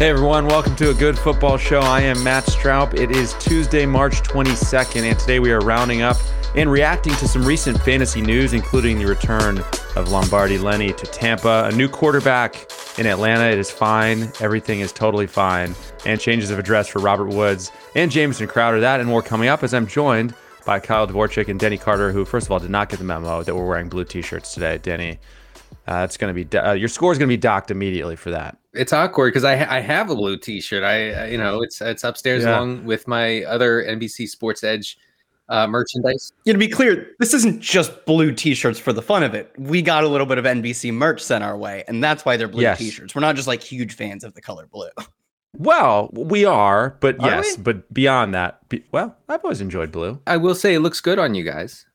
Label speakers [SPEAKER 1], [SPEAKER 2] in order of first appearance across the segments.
[SPEAKER 1] Hey everyone, welcome to a good football show. I am Matt Stroup. It is Tuesday, March 22nd, and today we are rounding up and reacting to some recent fantasy news, including the return of Lombardi Lenny to Tampa, a new quarterback in Atlanta. It is fine. Everything is totally fine. And changes of address for Robert Woods and Jamison Crowder. That and more coming up as I'm joined by Kyle Dvorchak and Denny Carter, who, first of all, did not get the memo that we're wearing blue t shirts today. Denny, uh, it's going to be, uh, your score is going to be docked immediately for that.
[SPEAKER 2] It's awkward because I I have a blue T-shirt. I, I you know it's it's upstairs
[SPEAKER 1] Yeah.
[SPEAKER 2] along with my other NBC Sports Edge uh, merchandise.
[SPEAKER 3] Yeah, to be clear, this isn't just blue t-shirts for the fun of it. We got a little bit of NBC merch sent our way, and that's why they're blue
[SPEAKER 1] Yes.
[SPEAKER 3] t-shirts. We're not just like huge fans of the color blue.
[SPEAKER 1] Well, we are, but
[SPEAKER 3] Are
[SPEAKER 1] yes,
[SPEAKER 3] we?
[SPEAKER 1] but beyond that, be, well, I've always enjoyed blue.
[SPEAKER 2] I will say it looks good on you guys.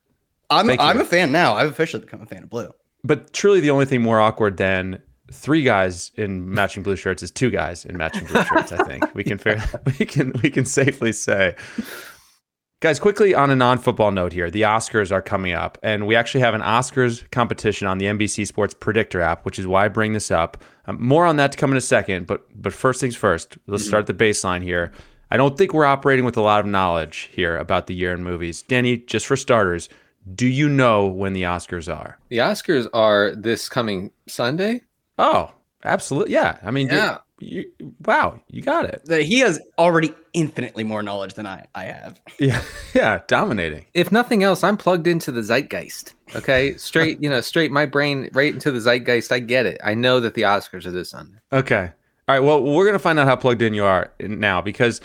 [SPEAKER 3] I'm
[SPEAKER 1] Thank
[SPEAKER 3] I'm
[SPEAKER 1] you.
[SPEAKER 3] a fan now. I've officially become a fan of blue.
[SPEAKER 1] But truly, the only thing more awkward than three guys in matching blue shirts is two guys in matching blue shirts. I think we can fair, we can we can safely say. Guys, quickly on a non-football note here, the Oscars are coming up, and we actually have an Oscars competition on the NBC Sports Predictor app, which is why I bring this up. Um, more on that to come in a second, but but first things first, let's start at the baseline here. I don't think we're operating with a lot of knowledge here about the year in movies. Denny, just for starters, do you know when the Oscars are?
[SPEAKER 2] The Oscars are this coming Sunday.
[SPEAKER 1] Oh, absolutely. Yeah. I mean,
[SPEAKER 2] Yeah.
[SPEAKER 1] You, you- wow, you got it.
[SPEAKER 3] He has already infinitely more knowledge than I I have.
[SPEAKER 1] Yeah. Yeah. Dominating.
[SPEAKER 2] If nothing else, I'm plugged into the zeitgeist. Okay, straight you know straight my brain right into the zeitgeist. I get it. I know that the Oscars are this Sunday.
[SPEAKER 1] Okay. All right. Well, we're going to find out how plugged in you are now because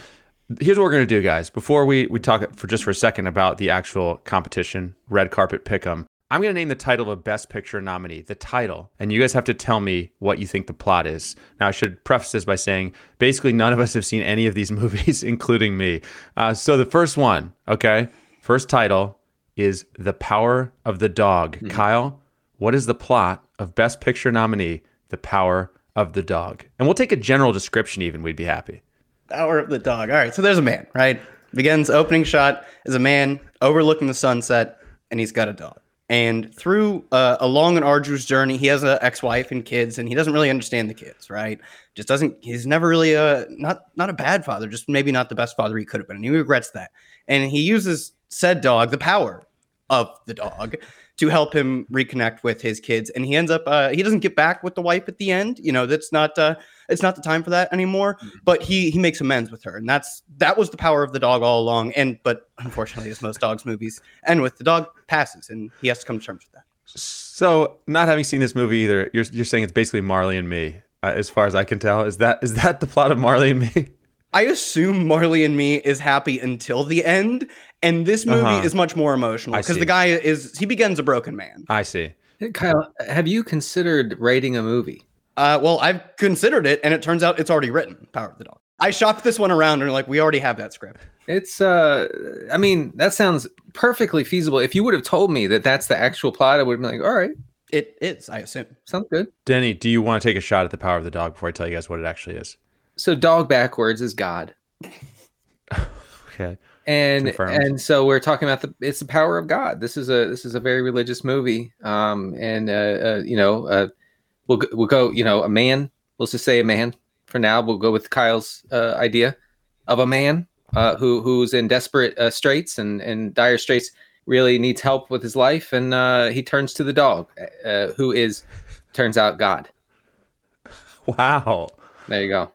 [SPEAKER 1] here's what we're going to do, guys. Before we, we talk for just for a second about the actual competition, red carpet pick'em, I'm going to name the title of Best Picture nominee, the title, and you guys have to tell me what you think the plot is. Now, I should preface this by saying basically none of us have seen any of these movies, including me. Uh, so the first one, okay, first title is The Power of the Dog. Kyle, what is the plot of Best Picture nominee, The Power of the Dog? And we'll take a general description, even. We'd be happy.
[SPEAKER 3] Power of the dog. All right, so there's a man, right? Begins opening shot is a man overlooking the sunset, and he's got a dog. And through uh, a long and arduous journey, he has an ex-wife and kids, and he doesn't really understand the kids, right? Just doesn't. He's never really a not not a bad father, just maybe not the best father he could have been, and he regrets that. And he uses said dog, the power of the dog, to help him reconnect with his kids. And he ends up uh, he doesn't get back with the wife at the end. You know, that's not uh, it's not the time for that anymore. But he he makes amends with her, and that's that was the power of the dog all along. And but unfortunately, as most dogs movies end with, the dog passes, and he has to come to terms with that.
[SPEAKER 1] So, not having seen this movie either, you're, you're saying it's basically Marley and Me, uh, as far as I can tell. Is that is that the plot of Marley and Me?
[SPEAKER 3] I assume Marley and Me is happy until the end, and this movie
[SPEAKER 1] Uh-huh.
[SPEAKER 3] is much more emotional because the guy is he begins a broken man.
[SPEAKER 1] I see.
[SPEAKER 2] Kyle, have you considered writing a movie?
[SPEAKER 3] Uh, well, I've considered it, and it turns out it's already written. Power of the Dog. I shopped this one around, and like we already have that script.
[SPEAKER 2] It's uh I mean, that sounds perfectly feasible. If you would have told me that that's the actual plot, I would have been like, all right,
[SPEAKER 3] It is, I assume.
[SPEAKER 2] sounds good.
[SPEAKER 1] Denny, do you want to take a shot at the power of the dog before I tell you guys what it actually is?
[SPEAKER 2] So dog backwards is God.
[SPEAKER 1] Okay.
[SPEAKER 2] and
[SPEAKER 1] Confirmed.
[SPEAKER 2] and so we're talking about the it's the power of god this is a this is a very religious movie um and uh, uh you know uh we'll go, we'll go you know a man let's just say a man for now we'll go with kyle's uh, idea of a man uh who who's in desperate uh, straits and and dire straits really needs help with his life and uh he turns to the dog uh, who is turns out god
[SPEAKER 1] Wow.
[SPEAKER 2] there you go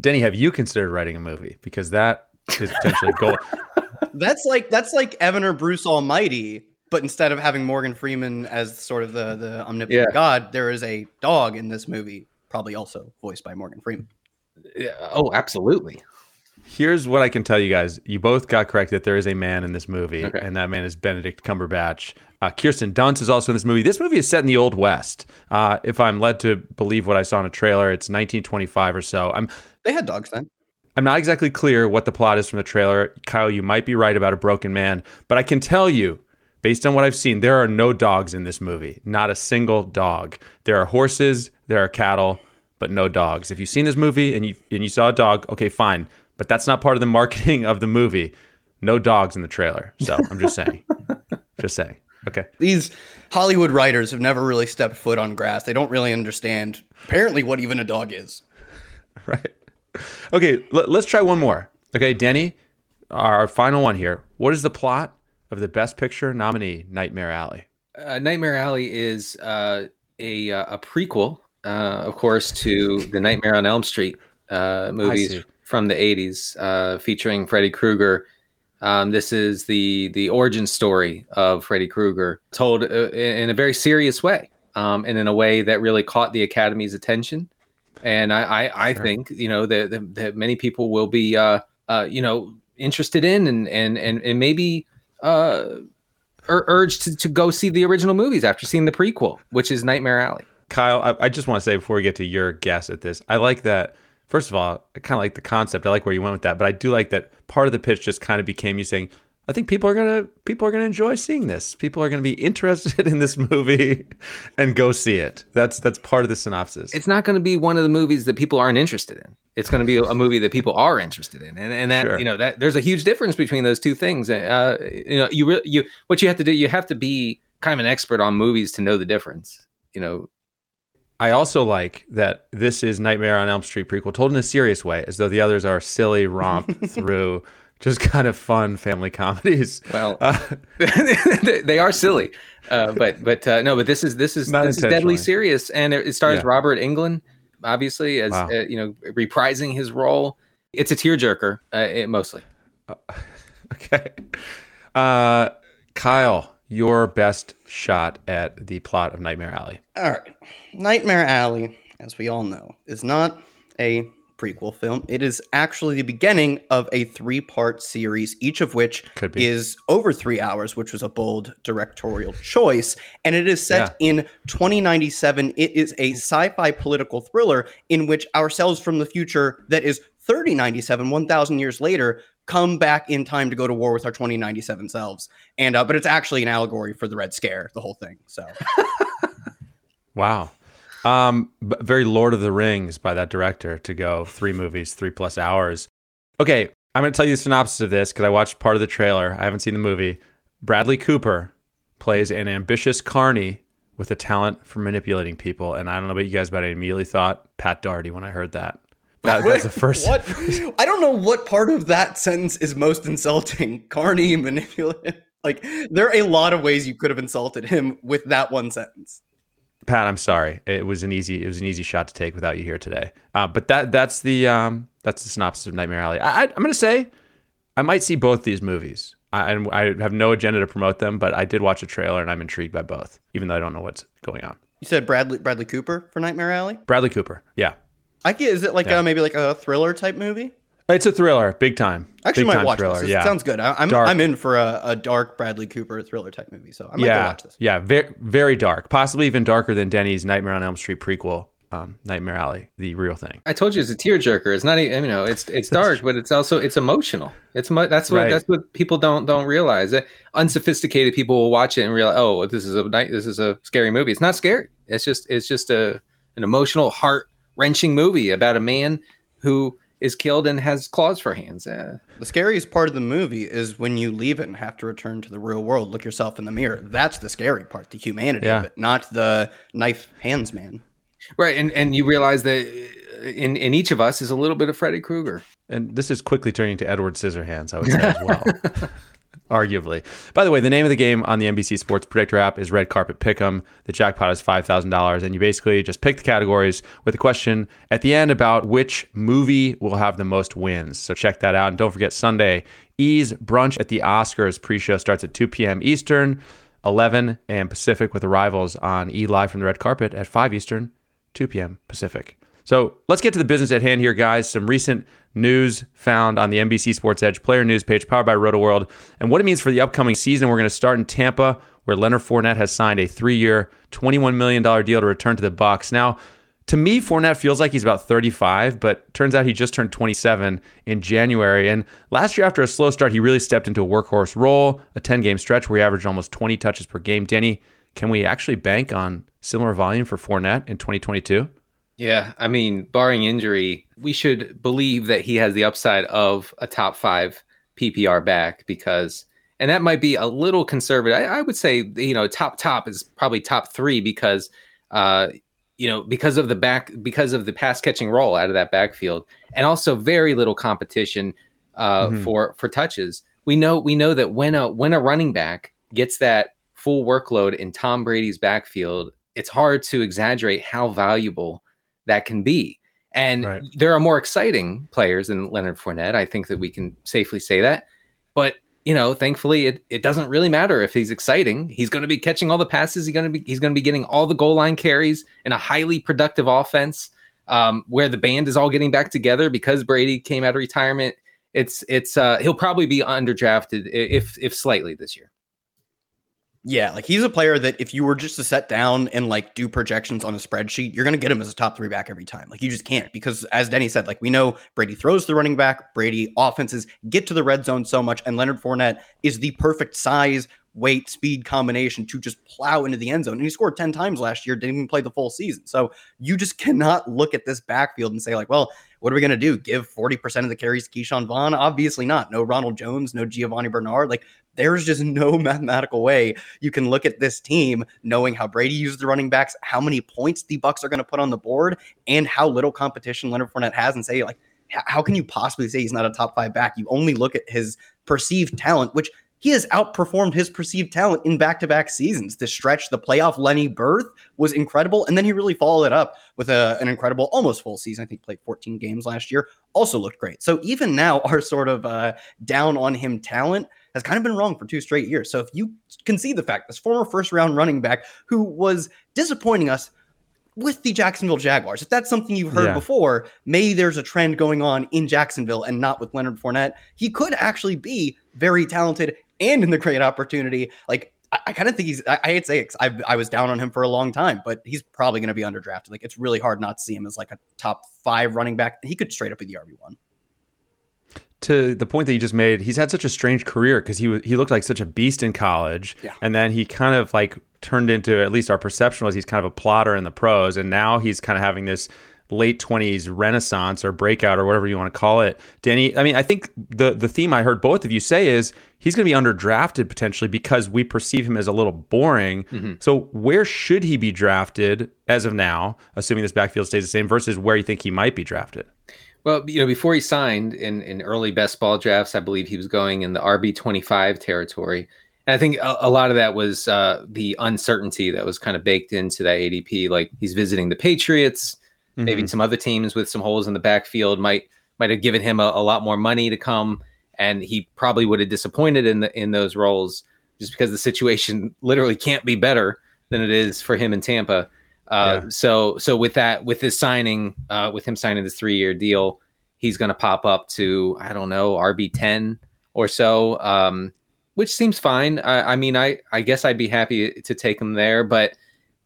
[SPEAKER 1] Denny, have you considered writing a movie? Because that is potentially gold.
[SPEAKER 3] That's like that's like Evan or Bruce Almighty, but instead of having Morgan Freeman as sort of the the omnipotent
[SPEAKER 2] Yeah.
[SPEAKER 3] god, there is a dog in this movie, probably also voiced by Morgan Freeman.
[SPEAKER 2] Yeah, oh absolutely
[SPEAKER 1] Here's what I can tell you guys. You both got correct that there is a man in this movie,
[SPEAKER 2] Okay.
[SPEAKER 1] and that man is Benedict Cumberbatch. Uh, Kirsten Dunst is also in this movie. This movie is set in the Old West. Uh, if I'm led to believe what I saw in a trailer, it's 1925 or so. I'm
[SPEAKER 3] They had dogs then.
[SPEAKER 1] I'm not exactly clear what the plot is from the trailer. Kyle, you might be right about a broken man, but I can tell you, based on what I've seen, there are no dogs in this movie. Not a single dog. There are horses, there are cattle, but no dogs. If you've seen this movie and you and you saw a dog, okay, fine. but that's not part of the marketing of the movie. No dogs in the trailer. So I'm just saying. just saying. Okay.
[SPEAKER 3] These Hollywood writers have never really stepped foot on grass. They don't really understand apparently what even a dog is.
[SPEAKER 1] Right. Okay, l- let's try one more. Okay, Denny, our final one here. What is the plot of the Best Picture nominee, Nightmare Alley?
[SPEAKER 2] Uh, Nightmare Alley is uh, a uh, a prequel, uh, of course, to the Nightmare on Elm Street uh, movies from the '80s, uh, featuring Freddy Krueger. Um, this is the the origin story of Freddy Krueger, told uh, in a very serious way, um, and in a way that really caught the Academy's attention. And I, I, I
[SPEAKER 1] Sure.
[SPEAKER 2] think you know that, that, that many people will be, uh, uh, you know, interested in and and and, and maybe uh, ur- urged to, to go see the original movies after seeing the prequel, which is Nightmare Alley.
[SPEAKER 1] Kyle, I, I just want to say before we get to your guess at this, I like that. First of all, I kind of like the concept. I like where you went with that, but I do like that part of the pitch just kind of became you saying, "I think people are gonna people are gonna enjoy seeing this. People are gonna be interested in this movie and go see it." That's that's part of the synopsis.
[SPEAKER 2] It's not going to be one of the movies that people aren't interested in. It's going to be a movie that people are interested in, and and that
[SPEAKER 1] Sure.
[SPEAKER 2] you know that there's a huge difference between those two things. Uh, you know, you re- you what you have to do, you have to be kind of an expert on movies to know the difference. You know,
[SPEAKER 1] I also like that this is Nightmare on Elm Street prequel told in a serious way, as though the others are silly romp through just kind of fun family comedies.
[SPEAKER 2] well,
[SPEAKER 1] Uh,
[SPEAKER 2] they- they are silly, uh, but but uh, no, but this is this is this is deadly serious, and it, it stars
[SPEAKER 1] Yeah.
[SPEAKER 2] Robert Englund, obviously as
[SPEAKER 1] Wow.
[SPEAKER 2] uh, you know reprising his role. It's a tearjerker, uh, it, mostly.
[SPEAKER 1] okay. Uh, Kyle, your best shot at the plot of Nightmare Alley.
[SPEAKER 3] All right. Nightmare Alley, as we all know, is not a prequel film. It is actually the beginning of a three part series, each of which
[SPEAKER 1] Could be.
[SPEAKER 3] is over three hours, which was a bold directorial choice. And it is set in 2097. It is a sci fi political thriller in which ourselves from the future that is 3097, 1,000 years later, come back in time to go to war with our 2097 selves. And, uh, but it's actually an allegory for the Red Scare, the whole thing. So.
[SPEAKER 1] Wow. Um, very Lord of the Rings by that director to go three movies, three plus hours. Okay, I'm going to tell you the synopsis of this because I watched part of the trailer. I haven't seen the movie. Bradley Cooper plays an ambitious carny with a talent for manipulating people. And I don't know about you guys, but I immediately thought Pat Doherty when I heard that. That- that's the first.
[SPEAKER 3] What? I don't know what part of that sentence is most insulting. Carney manipulative. Like there are a lot of ways you could have insulted him with that one sentence.
[SPEAKER 1] Pat, I'm sorry. It was an easy it was an easy shot to take without you here today. Uh, but that that's the um, that's the synopsis of Nightmare Alley. I, I'm gonna say I might see both these movies. I, I have no agenda to promote them, but I did watch a trailer and I'm intrigued by both, even though I don't know what's going on.
[SPEAKER 3] You said Bradley Bradley Cooper for Nightmare Alley.
[SPEAKER 1] Bradley Cooper, yeah,
[SPEAKER 3] I get. Is it like
[SPEAKER 1] Yeah.
[SPEAKER 3] uh, maybe like a thriller type movie?
[SPEAKER 1] It's a thriller, big time.
[SPEAKER 3] Actually,
[SPEAKER 1] big
[SPEAKER 3] might
[SPEAKER 1] time
[SPEAKER 3] watch
[SPEAKER 1] thriller.
[SPEAKER 3] this. This
[SPEAKER 1] Yeah,
[SPEAKER 3] sounds good. I, I'm
[SPEAKER 1] Dark.
[SPEAKER 3] I'm in for a, a dark Bradley Cooper thriller type movie, so I might go
[SPEAKER 1] yeah,
[SPEAKER 3] watch this.
[SPEAKER 1] yeah, very very dark, possibly even darker than Denny's Nightmare on Elm Street prequel, um, Nightmare Alley, the real thing.
[SPEAKER 2] I told you it's a tearjerker. It's not, e- you know, it's it's dark, but it's also it's emotional. It's mu- that's what
[SPEAKER 1] Right.
[SPEAKER 2] that's what people don't don't realize. That unsophisticated people will watch it and realize, oh, this is a night, this is a scary movie. It's not scary. It's just it's just a an emotional, heart wrenching movie about a man who is killed and has claws for hands. Uh,
[SPEAKER 3] The scariest part of the movie is when you leave it and have to return to the real world. Look yourself in the mirror. That's the scary part, the humanity
[SPEAKER 1] Yeah.
[SPEAKER 3] of it, not the knife hands man.
[SPEAKER 2] right, and and you realize that uh, in in each of us is a little bit of Freddy Krueger.
[SPEAKER 1] And this is quickly turning to Edward Scissorhands, I would say as well. Arguably. By the way, the name of the game on the NBC Sports Predictor app is Red Carpet Pick'em. The jackpot is $5,000. And you basically just pick the categories with a question at the end about which movie will have the most wins. So check that out. And don't forget Sunday, E's Brunch at the Oscars pre show starts at 2 p.m. Eastern, 11 a.m. Pacific, with arrivals on E Live from the Red Carpet at 5 Eastern, 2 p.m. Pacific. So let's get to the business at hand here, guys. Some recent news found on the NBC Sports Edge player news page powered by Roto World and what it means for the upcoming season. We're going to start in Tampa, where Leonard Fournette has signed a three-year, $21 million deal to return to the Bucs. Now, to me, Fournette feels like he's about 35, but turns out he just turned 27 in January. And last year, after a slow start, he really stepped into a workhorse role, a 10 game stretch where he averaged almost 20 touches per game. Denny, can we actually bank on similar volume for Fournette in 2022?
[SPEAKER 2] Yeah, I mean, barring injury, we should believe that he has the upside of a top five PPR back because, and that might be a little conservative. I, I would say, you know, top top is probably top three because, uh, you know, because of the back, because of the pass catching role out of that backfield, and also very little competition uh, mm-hmm. for for touches. We know we know that when a when a running back gets that full workload in Tom Brady's backfield, it's hard to exaggerate how valuable that can be. And right. there are more exciting players than Leonard Fournette. I think that we can safely say that. But you know, thankfully, it, it doesn't really matter if he's exciting. He's going to be catching all the passes. He's going to be he's going to be getting all the goal line carries in a highly productive offense um, where the band is all getting back together because Brady came out of retirement. It's it's uh, he'll probably be underdrafted if if slightly this year.
[SPEAKER 3] Yeah, like he's a player that if you were just to set down and like do projections on a spreadsheet, you're going to get him as a top three back every time. Like you just can't because, as Denny said, like we know Brady throws the running back, Brady offenses get to the red zone so much, and Leonard Fournette is the perfect size, weight, speed combination to just plow into the end zone. And he scored 10 times last year, didn't even play the full season. So you just cannot look at this backfield and say, like, well, what are we going to do? Give 40% of the carries to Ke'Shawn Vaughn? Obviously not. No Ronald Jones, no Giovanni Bernard. Like there's just no mathematical way you can look at this team knowing how Brady uses the running backs, how many points the Bucs are going to put on the board, and how little competition Leonard Fournette has, and say like, how can you possibly say he's not a top five back? You only look at his perceived talent, which he has outperformed his perceived talent in back-to-back seasons. The stretch, the playoff Lenny Berth was incredible, and then he really followed it up with a, an incredible almost full season. I think played 14 games last year, also looked great. So even now, our sort of uh, down on him talent has kind of been wrong for two straight years. So if you can see the fact this former first round running back who was disappointing us with the Jacksonville Jaguars, if that's something you've heard yeah. before, maybe there's a trend going on in Jacksonville and not with Leonard Fournette. He could actually be very talented and in the great opportunity. Like I, I kind of think he's. I, I hate to say it, I, I was down on him for a long time, but he's probably going to be underdrafted. Like it's really hard not to see him as like a top five running back. He could straight up be the RB one
[SPEAKER 1] to the point that you just made, he's had such a strange career because he he looked like such a beast in college, yeah. and then he kind of like turned into at least our perception was he's kind of a plotter in the pros, and now he's kind of having this late 20s renaissance or breakout or whatever you want to call it. Denny, I mean, I think the the theme I heard both of you say is he's going to be underdrafted potentially because we perceive him as a little boring. Mm-hmm. So where should he be drafted as of now, assuming this backfield stays the same versus where you think he might be drafted?
[SPEAKER 2] Well, you know, before he signed in, in early best ball drafts, I believe he was going in the RB twenty five territory. And I think a, a lot of that was uh, the uncertainty that was kind of baked into that ADP. Like he's visiting the Patriots, mm-hmm. maybe some other teams with some holes in the backfield might might have given him a, a lot more money to come, and he probably would have disappointed in the in those roles just because the situation literally can't be better than it is for him in Tampa. Uh. So so with that with his signing, uh, with him signing this three year deal, he's going to pop up to I don't know RB ten or so, um, which seems fine. I, I, mean, I I guess I'd be happy to take him there, but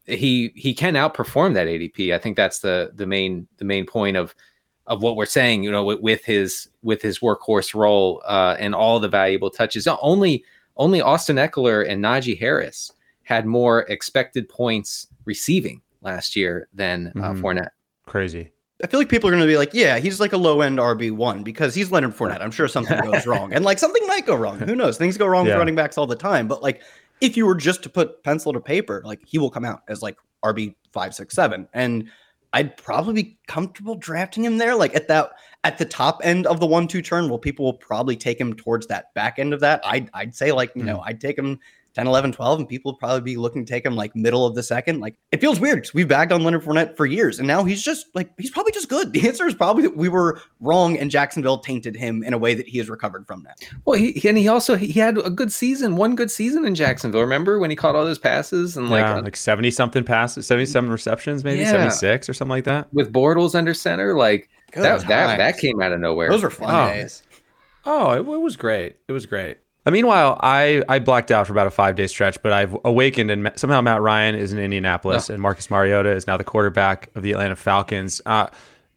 [SPEAKER 2] he he can outperform that ADP. I think that's the the main the main point of of what we're saying. You know, with, with his with his workhorse role uh, and all the valuable touches. Only only Austin Ekeler and Najee Harris had more expected points receiving last year than uh, mm-hmm. Fournette.
[SPEAKER 1] Crazy.
[SPEAKER 3] I feel like people are going to be like, yeah, he's like a low end RB one because he's Leonard Fournette. I'm sure something goes wrong, and like something might go wrong. Who knows? Things go wrong yeah. with running backs all the time. But like, if you were just to put pencil to paper, like he will come out as like RB five, six, seven, and I'd probably be comfortable drafting him there, like at that at the top end of the one two turn. Well, people will probably take him towards that back end of that. I'd I'd say like you mm. know I'd take him 10, 11, 12, and people would probably be looking to take him like middle of the second. Like it feels weird because we've bagged on Leonard Fournette for years, and now he's just like he's probably just good. The answer is probably that we were wrong, and Jacksonville tainted him in a way that he has recovered from now.
[SPEAKER 2] Well, he and he also he had a good season, one good season in Jacksonville. Remember when he caught all those passes and like
[SPEAKER 1] yeah, uh, like seventy something passes, seventy seven receptions, maybe yeah. seventy six or something like that.
[SPEAKER 2] With Bortles under center, like that, that that came out of nowhere.
[SPEAKER 3] Those were fun
[SPEAKER 1] oh.
[SPEAKER 3] days.
[SPEAKER 1] Oh, it, it was great. It was great. Uh, meanwhile, I, I blacked out for about a five day stretch, but I've awakened, and somehow Matt Ryan is in Indianapolis, oh. and Marcus Mariota is now the quarterback of the Atlanta Falcons. Uh,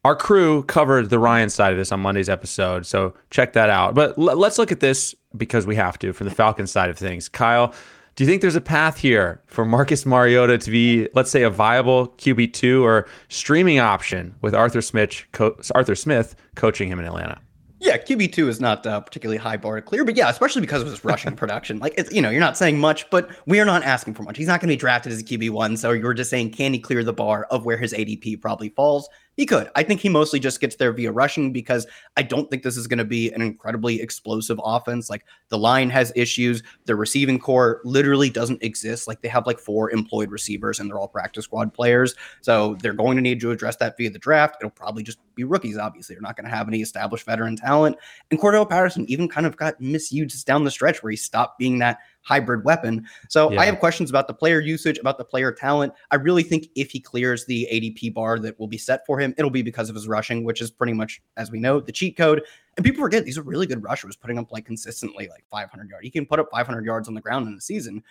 [SPEAKER 1] our crew covered the Ryan side of this on Monday's episode, so check that out. But l- let's look at this because we have to from the Falcons side of things. Kyle, Do you think there's a path here for Marcus Mariota to be, let's say, a viable QB two or streaming option with Arthur Smith, co- Arthur Smith coaching him in Atlanta?
[SPEAKER 3] Yeah, QB two is not uh, particularly high bar to clear, but yeah, especially because of his rushing production. Like it's you know you're not saying much, but we are not asking for much. He's not going to be drafted as a QB one, so you're just saying can he clear the bar of where his ADP probably falls? He could. I think he mostly just gets there via rushing because I don't think this is going to be an incredibly explosive offense. Like the line has issues. The receiving core literally doesn't exist. Like they have like four employed receivers and they're all practice squad players. So they're going to need to address that via the draft. It'll probably just be rookies, obviously. They're not going to have any established veteran talent. And Cordarrelle Patterson even kind of got misused down the stretch where he stopped being that hybrid weapon. So yeah. I have questions about the player usage, about the player talent. I really think if he clears the ADP bar that will be set for him, it'll be because of his rushing, which is pretty much, as we know, the cheat code. And people forget he's a really good rusher, was putting up like consistently like 500 yards. He can put up 500 yards on the ground in the season.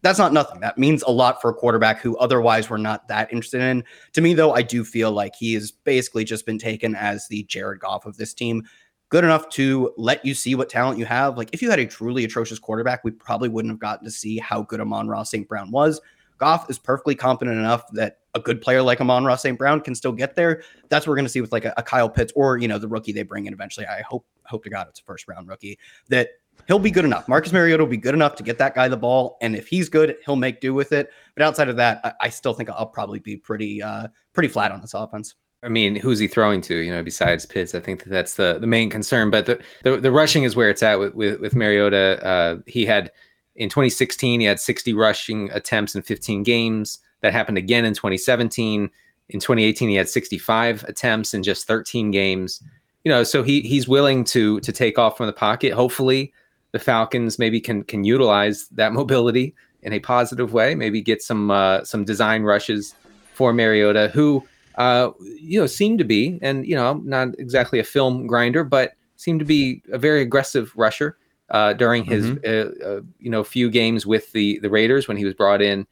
[SPEAKER 3] That's not nothing. That means a lot for a quarterback who otherwise we're not that interested in. To me, though, I do feel like he has basically just been taken as the Jared Goff of this team good enough to let you see what talent you have. Like if you had a truly atrocious quarterback, we probably wouldn't have gotten to see how good Amon-Ra St. Brown was. Goff is perfectly competent enough that a good player like Amon-Ra St. Brown can still get there. That's what we're going to see with like a, a, Kyle Pitts or you know the rookie they bring in eventually. I hope hope to God it's a first round rookie that he'll be good enough. Marcus Mariota will be good enough to get that guy the ball, and if he's good, he'll make do with it. But outside of that, I, I still think I'll probably be pretty uh, pretty flat on this offense.
[SPEAKER 2] I mean, who's he throwing to? You know, besides Pitts, I think that that's the, the main concern. But the, the, the rushing is where it's at with with, with Mariota. Uh, he had in 2016 he had 60 rushing attempts in 15 games. That happened again in 2017. In 2018 he had 65 attempts in just 13 games. You know, so he he's willing to to take off from the pocket. Hopefully, the Falcons maybe can can utilize that mobility in a positive way. Maybe get some uh, some design rushes for Mariota, who uh, you know, seemed to be, and you know, not exactly a film grinder, but seemed to be a very aggressive rusher uh, during his mm-hmm. uh, uh you know few games with the the Raiders when he was brought in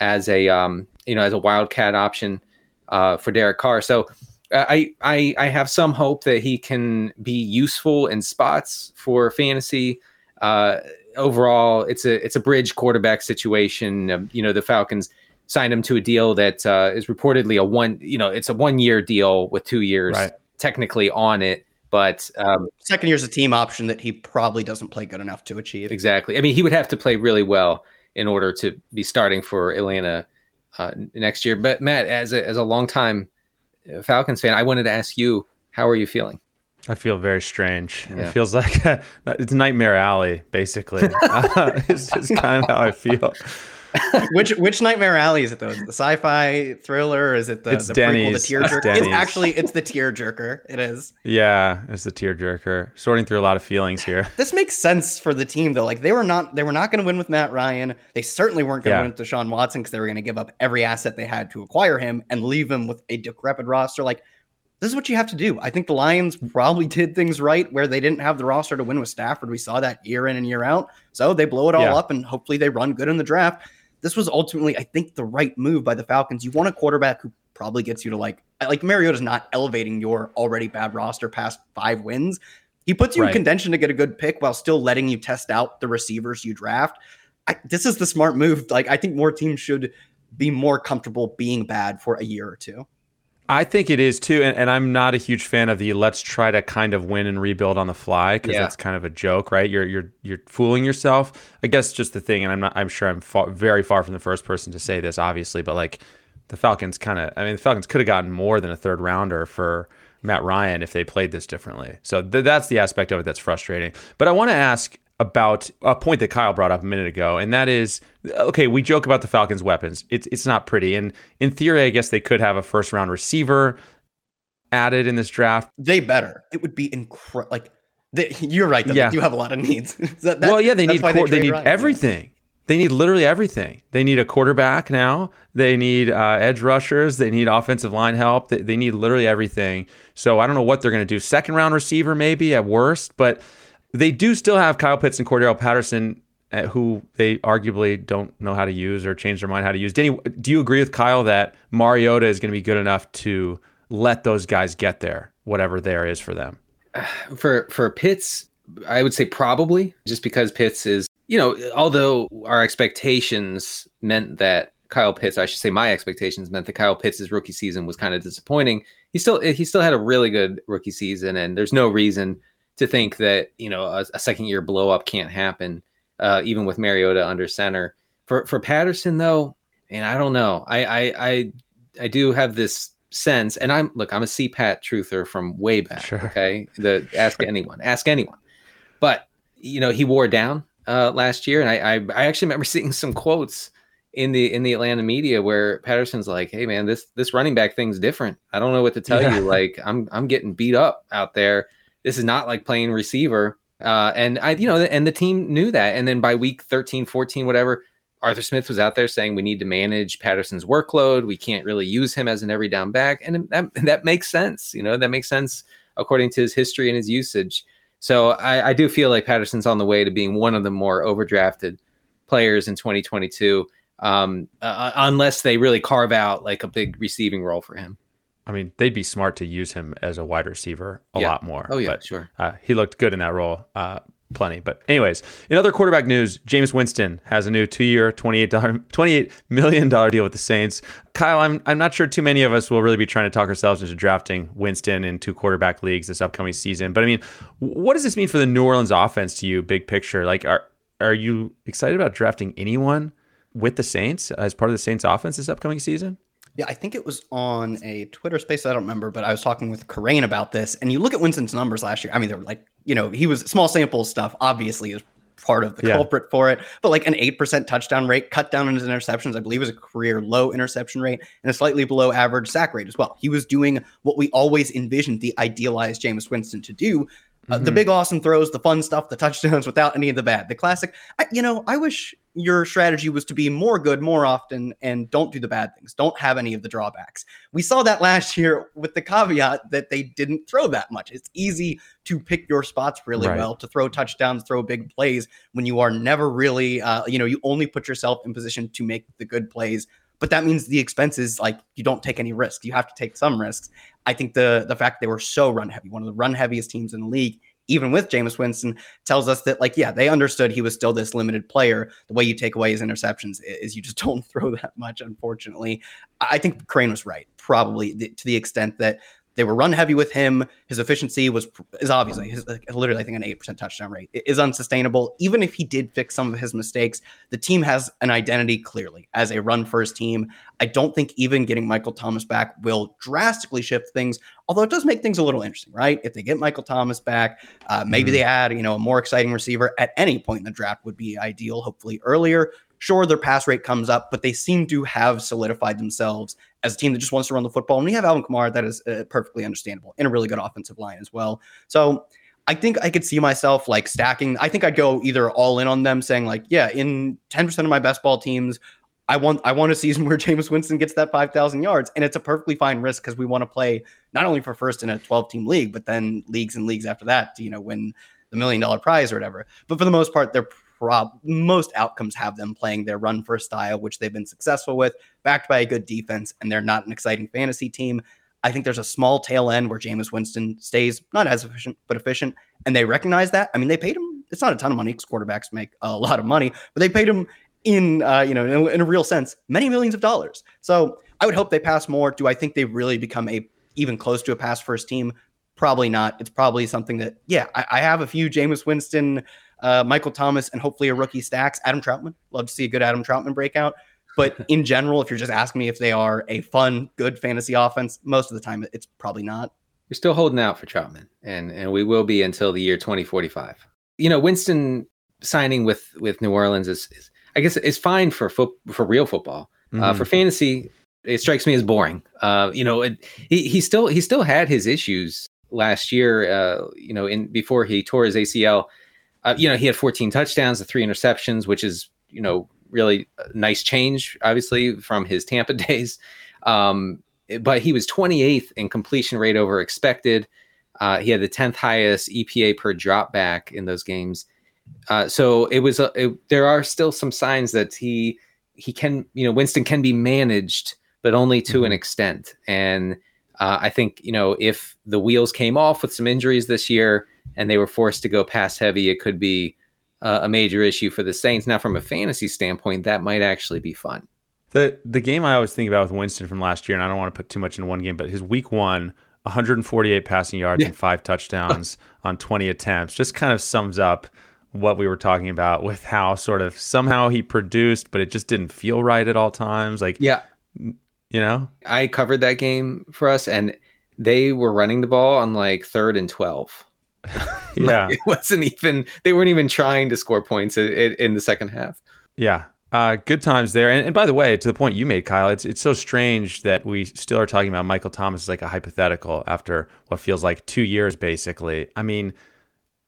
[SPEAKER 2] as a um, you know as a wildcat option uh, for Derek Carr. So I, I I have some hope that he can be useful in spots for fantasy. Uh, overall, it's a it's a bridge quarterback situation. Um, you know, the Falcons signed him to a deal that uh, is reportedly a one, you know, it's a one year deal with two years right. technically on it. But um,
[SPEAKER 3] second year's a team option that he probably doesn't play good enough to achieve.
[SPEAKER 2] Exactly. I mean, he would have to play really well in order to be starting for Atlanta uh, next year. But Matt, as a as a longtime uh, Falcons fan, I wanted to ask you, how are you feeling?
[SPEAKER 1] I feel very strange. Yeah. It feels like it's Nightmare Alley, basically. it's just kind of how I feel.
[SPEAKER 3] Which which Nightmare Alley is it though? Is it the sci-fi thriller? is it the,
[SPEAKER 1] it's
[SPEAKER 3] the
[SPEAKER 1] Denny's.
[SPEAKER 3] prequel, the tearjerker? It's, it's actually it's the tearjerker. It is.
[SPEAKER 1] Yeah, it's the tearjerker. Sorting through a lot of feelings here.
[SPEAKER 3] This makes sense for the team though. Like they were not they were not going to win with Matt Ryan. They certainly weren't going to yeah. win with Deshaun Watson because they were going to give up every asset they had to acquire him and leave him with a decrepit roster. Like this is what you have to do. I think the Lions probably did things right where they didn't have the roster to win with Stafford. We saw that year in and year out. So they blow it all yeah. up and hopefully they run good in the draft this was ultimately, I think, the right move by the Falcons. You want a quarterback who probably gets you to like, like Mariota's not elevating your already bad roster past five wins. He puts you right. in contention to get a good pick while still letting you test out the receivers you draft. I, this is the smart move. Like, I think more teams should be more comfortable being bad for a year or two.
[SPEAKER 1] I think it is too, and, and, I'm not a huge fan of the let's try to kind of win and rebuild on the fly because yeah. that's kind of a joke, right? You're you're you're fooling yourself. I guess just the thing, and I'm not. I'm sure I'm far, very far from the first person to say this, obviously, but like the Falcons kind of. I mean, the Falcons could have gotten more than a third rounder for Matt Ryan if they played this differently. So th- that's the aspect of it that's frustrating. But I want to ask about a point that Kyle brought up a minute ago, and that is okay. We joke about the Falcons' weapons; it's it's not pretty, and in theory, I guess they could have a first round receiver added in this draft.
[SPEAKER 3] They better. It would be incredible. Like they, you're right. Though, yeah, you have a lot of needs.
[SPEAKER 1] that, that, well, yeah, they need cor- they, they, need Ryan. everything. They need literally everything. They need a quarterback now. They need uh, edge rushers. They need offensive line help. They, they need literally everything. So I don't know what they're going to do. Second round receiver, maybe at worst, but they do still have Kyle Pitts and Cordarrelle Patterson, uh, who they arguably don't know how to use or change their mind how to use. Denny, do you agree with Kyle that Mariota is going to be good enough to let those guys get there, whatever there is for them?
[SPEAKER 2] For for Pitts, I would say probably just because Pitts is you know, although our expectations meant that Kyle Pitts, I should say my expectations meant that Kyle Pitts' rookie season was kind of disappointing. He still he still had a really good rookie season, and there's no reason to think that you know a, a second year blow up can't happen, uh, even with Mariota under center. For for Patterson though, and I don't know, I I I, I do have this sense, and I'm look, I'm a CPAT truther from way back.
[SPEAKER 1] Sure.
[SPEAKER 2] Okay, the ask anyone, ask anyone, but you know he wore down uh, last year, and I, I I actually remember seeing some quotes in the in the Atlanta media where Patterson's like, "Hey man, this this running back thing's different. I don't know what to tell
[SPEAKER 1] Yeah.
[SPEAKER 2] you. Like I'm I'm getting beat up out there. This is not like playing receiver." Uh, and I, you know, and the team knew that. And then by week 13, 14, whatever, Arthur Smith was out there saying we need to manage Patterson's workload. We can't really use him as an every down back, and that that makes sense. You know, that makes sense according to his history and his usage. So I, I do feel like Patterson's on the way to being one of the more overdrafted players in 2022, um, uh, unless they really carve out like a big receiving role for him.
[SPEAKER 1] I mean, they'd be smart to use him as a wide receiver a
[SPEAKER 2] Yeah.
[SPEAKER 1] lot more.
[SPEAKER 2] Oh yeah,
[SPEAKER 1] but,
[SPEAKER 2] sure.
[SPEAKER 1] uh, he looked good in that role. Uh, plenty. But anyways, in other quarterback news, Jameis Winston has a new two-year, twenty-eight dollar, twenty-eight million dollar deal with the Saints. Kyle, I'm I'm not sure too many of us will really be trying to talk ourselves into drafting Winston in two quarterback leagues this upcoming season. But I mean, what does this mean for the New Orleans offense to you, big picture? Like, are are you excited about drafting anyone with the Saints as part of the Saints offense this upcoming season?
[SPEAKER 3] Yeah, I think it was on a Twitter space. I don't remember, but I was talking with Corain about this. And you look at Winston's numbers last year. I mean, they're like, you know, he was small sample stuff, obviously, is part of the
[SPEAKER 1] Yeah.
[SPEAKER 3] culprit for it. But like an 8% touchdown rate, cut down on his interceptions, I believe was a career low interception rate and a slightly below average sack rate as well. He was doing what we always envisioned the idealized Jameis Winston to do. Uh, the
[SPEAKER 1] Mhm.
[SPEAKER 3] big awesome throws, the fun stuff, the touchdowns without any of the bad. The classic. I, you know, I wish your strategy was to be more good more often and don't do the bad things. Don't have any of the drawbacks. We saw that last year with the caveat that they didn't throw that much. It's easy to pick your spots really
[SPEAKER 1] Right.
[SPEAKER 3] well, to throw touchdowns, throw big plays when you are never really, uh, you know, you only put yourself in position to make the good plays. But that means the expenses, like you don't take any risks. You have to take some risks. I think the the fact they were so run heavy, one of the run heaviest teams in the league, even with Jameis Winston, tells us that like yeah, they understood he was still this limited player. The way you take away his interceptions is you just don't throw that much. Unfortunately, I think Crane was right, probably to the extent that they were run heavy with him. His efficiency was is obviously his literally I think an eight percent touchdown rate i- is unsustainable. Even if he did fix some of his mistakes, the team has an identity clearly as a run first team. I don't think even getting Michael Thomas back will drastically shift things. Although it does make things a little interesting, right? If they get Michael Thomas back, uh, maybe
[SPEAKER 1] Mhm.
[SPEAKER 3] they add you know a more exciting receiver at any point in the draft would be ideal. Hopefully earlier. Sure, their pass rate comes up, but they seem to have solidified themselves as a team that just wants to run the football. And we have Alvin Kamara that is uh, perfectly understandable and a really good offensive line as well. So I think I could see myself like stacking. I think I'd go either all in on them, saying like, yeah, in ten percent of my best ball teams, I want I want a season where Jameis Winston gets that five thousand yards, and it's a perfectly fine risk because we want to play not only for first in a twelve team league, but then leagues and leagues after that to you know win the million dollar prize or whatever. But for the most part, they're prob most outcomes have them playing their run first style, which they've been successful with, backed by a good defense, and they're not an exciting fantasy team. I think there's a small tail end where Jameis Winston stays not as efficient, but efficient. And they recognize that. I mean, they paid him, it's not a ton of money because quarterbacks make a lot of money, but they paid him in, uh, you know, in, a- in a real sense, many millions of dollars. So I would hope they pass more. Do I think they've really become a even close to a pass first team? Probably not. It's probably something that, yeah, I, I have a few Jameis Winston, uh, Michael Thomas, and hopefully a rookie stacks. Adam Trautman, love to see a good Adam Trautman breakout. But in general, if you're just asking me if they are a fun, good fantasy offense, most of the time it's probably not.
[SPEAKER 2] We're still holding out for Trautman, and and we will be until the year 2045. You know, Winston signing with with New Orleans is, is I guess is fine for foot for real football. Uh,
[SPEAKER 1] Mhm.
[SPEAKER 2] for fantasy, it strikes me as boring. Uh, you know, it, he he still he still had his issues last year. Uh, you know, in before he tore his ACL. Uh, you know, he had 14 touchdowns, the three interceptions, which is you know really a nice change, obviously from his Tampa days. Um, but he was 28th in completion rate over expected. Uh, he had the 10th highest EPA per drop back in those games. Uh, so it was a, it, there are still some signs that he he can you know Winston can be managed, but only to an extent. And uh, I think you know if the wheels came off with some injuries this year and they were forced to go pass heavy, it could be uh, a major issue for the Saints. Now, from a fantasy standpoint, that might actually be fun.
[SPEAKER 1] The the game I always think about with Winston from last year, and I don't want to put too much in one game, but his week one, 148 passing yards
[SPEAKER 2] Yeah.
[SPEAKER 1] and five touchdowns on 20 attempts, just kind of sums up what we were talking about with how sort of somehow he produced, but it just didn't feel right at all times. Like,
[SPEAKER 2] Yeah,
[SPEAKER 1] you know,
[SPEAKER 2] I covered that game for us, and they were running the ball on like third and 12.
[SPEAKER 1] yeah,
[SPEAKER 2] It wasn't even, they weren't even trying to score points in, in, in the second half.
[SPEAKER 1] yeah. Uh, good times there. And, and by the way, to the point you made, Kyle, it's it's so strange that we still are talking about Michael Thomas as like a hypothetical after what feels like two years, basically. I mean,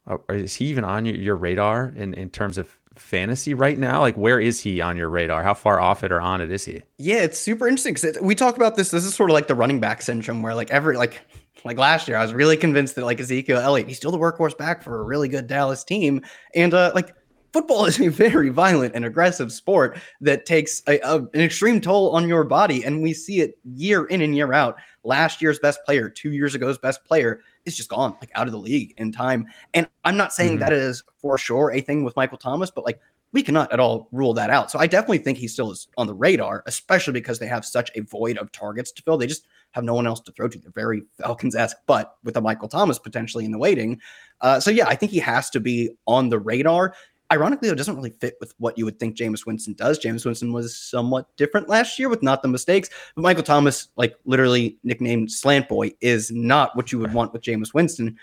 [SPEAKER 1] uh, is he even on your, your radar in, in terms of fantasy right now? Like, where is he on your radar? How far off it or on it is he?
[SPEAKER 3] Yeah, it's super interesting because we talk about this. This is sort of like the running back syndrome, where like every like like last year, I was really convinced that like Ezekiel Elliott, he's still the workhorse back for a really good Dallas team, and uh like football is a very violent and aggressive sport that takes a, a- an extreme toll on your body, and we see it year in and year out. Last year's best player, two years ago's best player, is just gone, like out of the league in time. And I'm not saying
[SPEAKER 1] Mhm.
[SPEAKER 3] that is for sure a thing with Michael Thomas, but like we cannot at all rule that out. So I definitely think he still is on the radar, especially because they have such a void of targets to fill. They just have no one else to throw to. They're very Falcons esque, but with a Michael Thomas potentially in the waiting. Uh, so yeah, I think he has to be on the radar. Ironically, it doesn't really fit with what you would think Jameis Winston does. Jameis Winston was somewhat different last year with not the mistakes, but Michael Thomas, like literally nicknamed Slant Boy, is not what you would want with Jameis Winston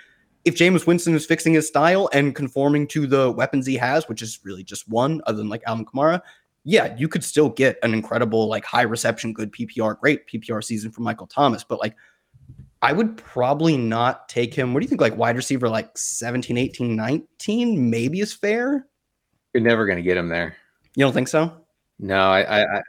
[SPEAKER 3] if Jameis Winston is fixing his style and conforming to the weapons he has, which is really just one, other than like Alvin Kamara, yeah, you could still get an incredible, like high reception, good PPR, great PPR season for Michael Thomas. But like, I would probably not take him. What do you think? Like wide receiver, like 17, 18, 19, maybe is fair.
[SPEAKER 2] You're never going to get him there.
[SPEAKER 3] You don't think so?
[SPEAKER 2] No, I, I, I-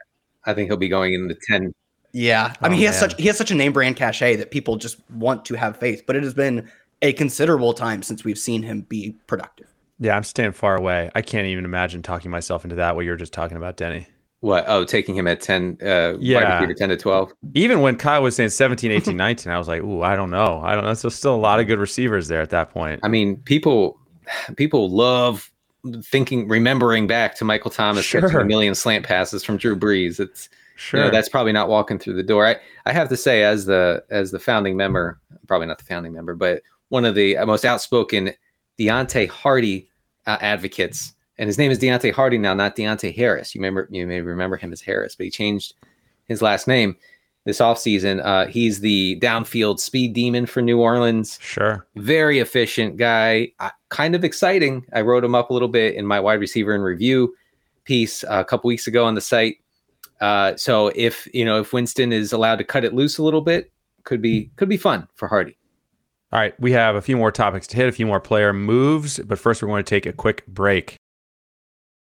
[SPEAKER 2] I think he'll be going in the 10.
[SPEAKER 3] Yeah, I mean,
[SPEAKER 1] Oh,
[SPEAKER 3] he has
[SPEAKER 1] man.
[SPEAKER 3] such he has such a name brand cachet that people just want to have faith. But it has been a considerable time since we've seen him be productive.
[SPEAKER 1] Yeah, I'm staying far away. I can't even imagine talking myself into that. What you were just talking about, Denny.
[SPEAKER 2] What? Oh, taking him at 10, uh,
[SPEAKER 1] Yeah.
[SPEAKER 2] wide receiver 10 to 12.
[SPEAKER 1] Even when Kyle was saying 17, 18, 19, I was like, ooh, I don't know. I don't know. So still a lot of good receivers there at that point.
[SPEAKER 2] I mean, people people love thinking, remembering back to Michael Thomas catching a million slant passes from Drew Brees. It's
[SPEAKER 1] Sure.
[SPEAKER 2] you know, that's probably not walking through the door. I, I have to say, as the as the founding member, probably not the founding member, but one of the most outspoken Deonte Harty uh, advocates, and his name is Deonte Harty now, not Deonte Harris. You remember, you may remember him as Harris, but he changed his last name this offseason. Uh, he's the downfield speed demon for New Orleans
[SPEAKER 1] sure.
[SPEAKER 2] very efficient guy, uh, kind of exciting. I wrote him up a little bit in my wide receiver and review piece uh, a couple weeks ago on the site. Uh, so if you know if Winston is allowed to cut it loose a little bit, could be could be fun for Harty.
[SPEAKER 1] All right, we have a few more topics to hit, a few more player moves, but first we're going to take a quick break.